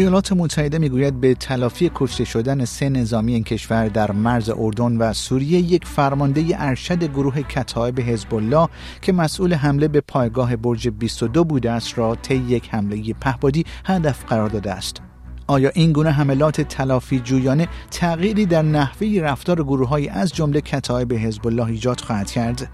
ایالات متحده می‌گوید به تلافی کشته شدن سه نظامی این کشور در مرز اردن و سوریه یک فرمانده ارشد گروه کتایب حزب الله که مسئول حمله به پایگاه برج 22 بوده است را طی یک حمله پهبادی هدف قرار داده است. آیا این گونه حملات تلافی جویانه تغییری در نحوه رفتار گروههایی از جمله کتایب حزب الله ایجاد خواهد کرد؟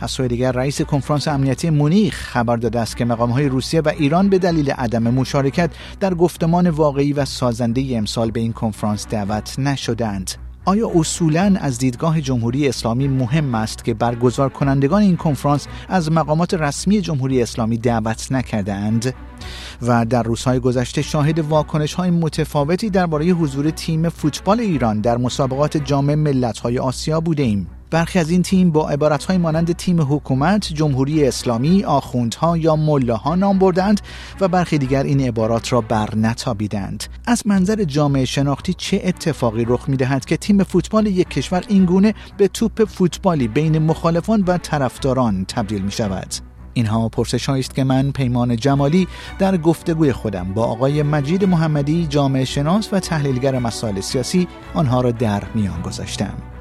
از سوی دیگر رئیس کنفرانس امنیتی مونیخ خبر داده است که مقامهای روسیه و ایران به دلیل عدم مشارکت در گفتمان واقعی و سازنده امسال به این کنفرانس دعوت نشدند آیا اصولا از دیدگاه جمهوری اسلامی مهم است که برگزار کنندگان این کنفرانس از مقامات رسمی جمهوری اسلامی دعوت نکرده اند؟ و در روزهای گذشته شاهد واکنش های متفاوتی درباره حضور تیم فوتبال ایران در مسابقات جام ملت‌های آسیا بوده ایم. برخی از این تیم با عبارتهای مانند تیم حکومت، جمهوری اسلامی، آخوندها یا ملاها نام بردند و برخی دیگر این عبارات را بر نتابیدند. از منظر جامعه شناختی چه اتفاقی رخ می دهد که تیم فوتبال یک کشور اینگونه به توپ فوتبالی بین مخالفان و طرفداران تبدیل می شود؟ اینها پرسش است که من پیمان جمالی در گفتگوی خودم با آقای مجید محمدی جامعه شناس و تحلیلگر مسائل سیاسی آنها را در میان گذاشتم.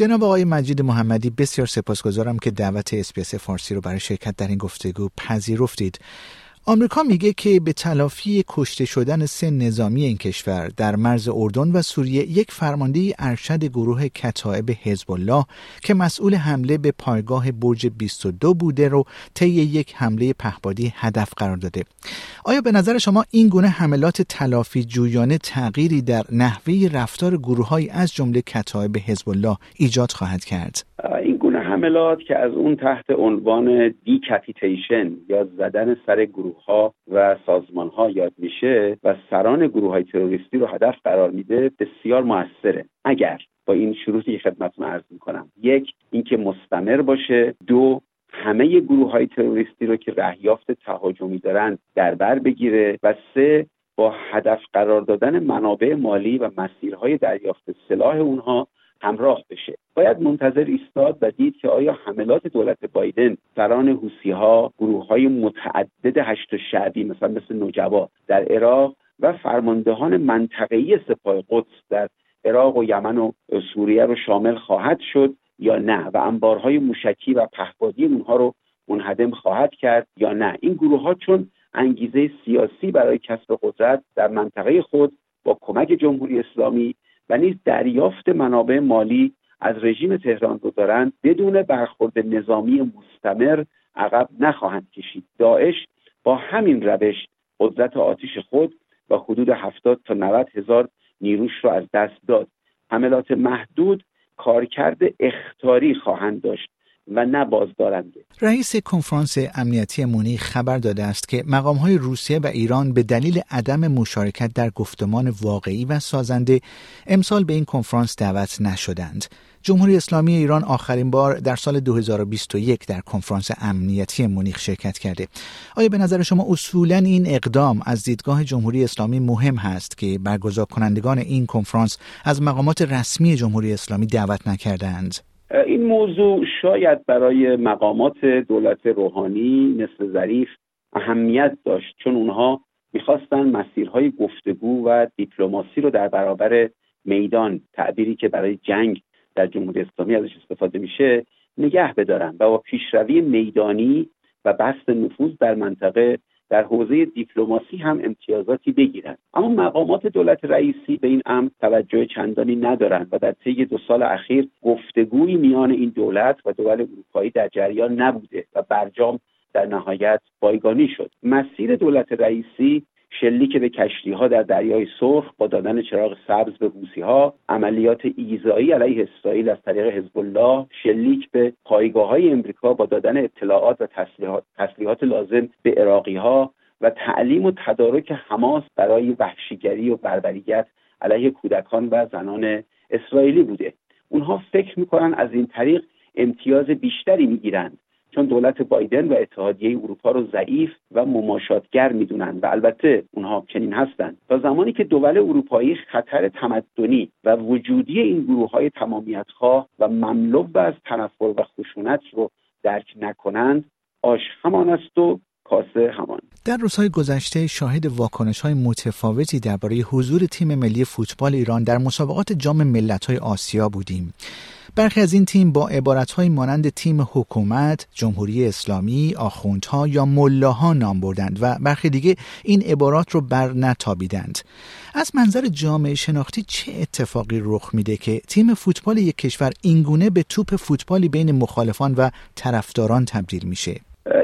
جناب آقای مجید محمدی بسیار سپاسگزارم که دعوت اسپیس فارسی رو برای شرکت در این گفتگو پذیرفتید. آمریکا میگه که به تلافی کشته شدن سه نظامی این کشور در مرز اردن و سوریه یک فرمانده ارشد گروه کتائب حزب الله که مسئول حمله به پایگاه برج 22 بوده رو طی یک حمله پهبادی هدف قرار داده. آیا به نظر شما این گونه حملات تلافی جویانه تغییری در نحوه رفتار گروههایی از جمله کتائب حزب الله ایجاد خواهد کرد؟ این گونه حملات که از اون تحت عنوان دیکپیتیشن یا زدن سر گروه ها و سازمان ها یاد میشه و سران گروه های تروریستی رو هدف قرار میده بسیار موثره. اگر با این شروطی که خدمتتون عرض می‌کنم یک اینکه مستمر باشه دو همه گروه های تروریستی رو که رهیافت تهاجمی دارند در بر بگیره و سه با هدف قرار دادن منابع مالی و مسیرهای دریافت سلاح اونها همراه بشه. باید منتظر ایستاد و دید که آیا حملات دولت بایدن سران حوسی ها گروه های متعدد هشت شعبی مثلا مثل نوجوا در عراق و فرماندهان منطقه‌ای سپاه قدس در عراق و یمن و سوریه رو شامل خواهد شد یا نه و انبارهای موشکی و پهپادی اونها رو منهدم خواهد کرد یا نه. این گروه ها چون انگیزه سیاسی برای کسب قدرت در منطقه خود با کمک جمهوری اسلامی و نیز دریافت منابع مالی از رژیم تهران رو دارند بدون برخورد نظامی مستمر عقب نخواهند کشید. داعش با همین روش قدرت آتیش خود و حدود هفتاد تا 90 هزار نیروش را از دست داد. حملات محدود کارکرد اختاری خواهند داشت. و نه بازدارنده رئیس کنفرانس امنیتی مونیخ خبر داده است که مقام های روسیه و ایران به دلیل عدم مشارکت در گفتمان واقعی و سازنده امسال به این کنفرانس دعوت نشدند. جمهوری اسلامی ایران آخرین بار در سال 2021 در کنفرانس امنیتی مونیخ شرکت کرده. آیا به نظر شما اصولا این اقدام از دیدگاه جمهوری اسلامی مهم هست که برگزار کنندگان این کنفرانس از مقامات رسمی جمهوری اسلامی دعوت نکردند؟ این موضوع شاید برای مقامات دولت روحانی مثل ظریف اهمیت داشت چون اونها می‌خواستن مسیرهای گفتگو و دیپلماسی رو در برابر میدان تعبیری که برای جنگ در جمهوری اسلامی ازش استفاده میشه نگه بدارن و با پیشروی میدانی و بست نفوذ در منطقه در حوزه دیپلماسی هم امتیازاتی بگیرند اما مقامات دولت رئیسی به این امر توجه چندانی ندارند و در طی دو سال اخیر گفتگویی میان این دولت و دول اروپایی در جریان نبوده و برجام در نهایت بایگانی شد. مسیر دولت رئیسی شلیک به کشتی ها در دریای سرخ با دادن چراغ سبز به حوسی ها عملیات ایزایی علیه اسرائیل از طریق حزب الله شلیک به پایگاه های امریکا با دادن اطلاعات و تسلیحات, تسلیحات لازم به عراقی ها و تعلیم و تدارک حماس برای وحشیگری و بربریت علیه کودکان و زنان اسرائیلی بوده. اونها فکر می‌کنن از این طریق امتیاز بیشتری می‌گیرند. چون دولت بایدن و اتحادیه اروپا رو ضعیف و مماشاتگر می‌دونند و البته اونها چنین هستند تا زمانی که دول اروپایی خطر تمدنی و وجودی این گروه های تمامیتخواه و مملو از تنفر و خشونت رو درک نکنند آش همان است و کاسه همان. در روزهای گذشته شاهد واکنش های متفاوتی درباره حضور تیم ملی فوتبال ایران در مسابقات جام ملت های آسیا بودیم. برخی از این تیم با های مانند تیم حکومت، جمهوری اسلامی، آخوندها یا ملاها نام بردند و برخی دیگه این عبارات رو بر نتابیدند. از منظر جامعه شناختی چه اتفاقی رخ میده که تیم فوتبال یک کشور اینگونه به توپ فوتبالی بین مخالفان و طرفداران تبدیل میشه؟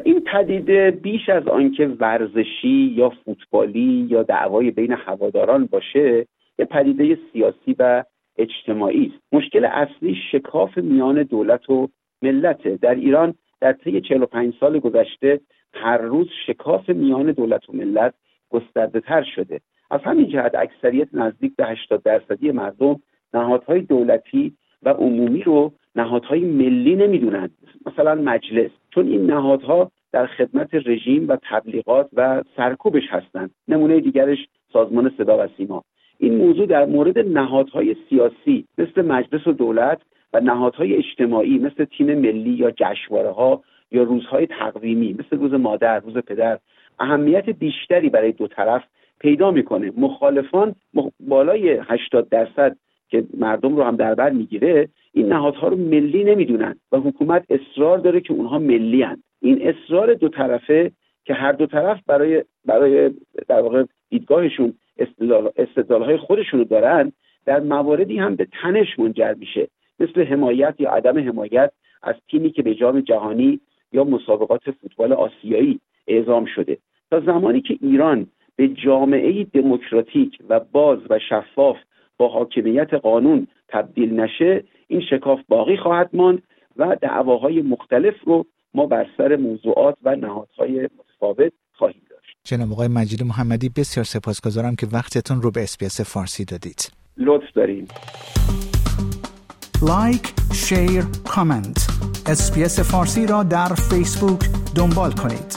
این پدیده بیش از آنکه ورزشی یا فوتبالی یا دعوای بین هواداران باشه یه پدیده سیاسی و اجتماعی است. مشکل اصلی شکاف میان دولت و ملت در ایران در طی 45 سال گذشته هر روز شکاف میان دولت و ملت گسترده تر شده. از همین جهت اکثریت نزدیک به 80 درصدی مردم نهادهای دولتی و عمومی رو نهادهای ملی نمی‌دونند. مثلا مجلس. چون این نهادها در خدمت رژیم و تبلیغات و سرکوبش هستند. نمونه دیگرش سازمان صدا و سیما. این موضوع در مورد نهادهای سیاسی مثل مجلس و دولت و نهادهای اجتماعی مثل تیم ملی یا جشنواره ها یا روزهای تقویمی مثل روز مادر روز پدر اهمیت بیشتری برای دو طرف پیدا می‌کنه مخالفان بالای 80 درصد که مردم رو هم در بر می‌گیره این نهادها رو ملی نمی‌دونن و حکومت اصرار داره که اونها ملی هن. این اصرار دو طرفه که هر دو طرف برای برای در واقع دیدگاهشون استدلال های خودشون دارن در مواردی هم به تنش منجر میشه. مثل حمایت یا عدم حمایت از تیمی که به جام جهانی یا مسابقات فوتبال آسیایی اعزام شده. تا زمانی که ایران به جامعه دموکراتیک و باز و شفاف با حاکمیت قانون تبدیل نشه این شکاف باقی خواهد ماند و دعواهای مختلف رو ما بر سر موضوعات و نهادهای متفاوت خواهیم داشت. جناب آقای مجید محمدی بسیار سپاسگزارم که وقتتون رو به اسپیس فارسی دادید. لطف دارید. like، share، comment. اسپیس فارسی را در فیسبوک دنبال کنید.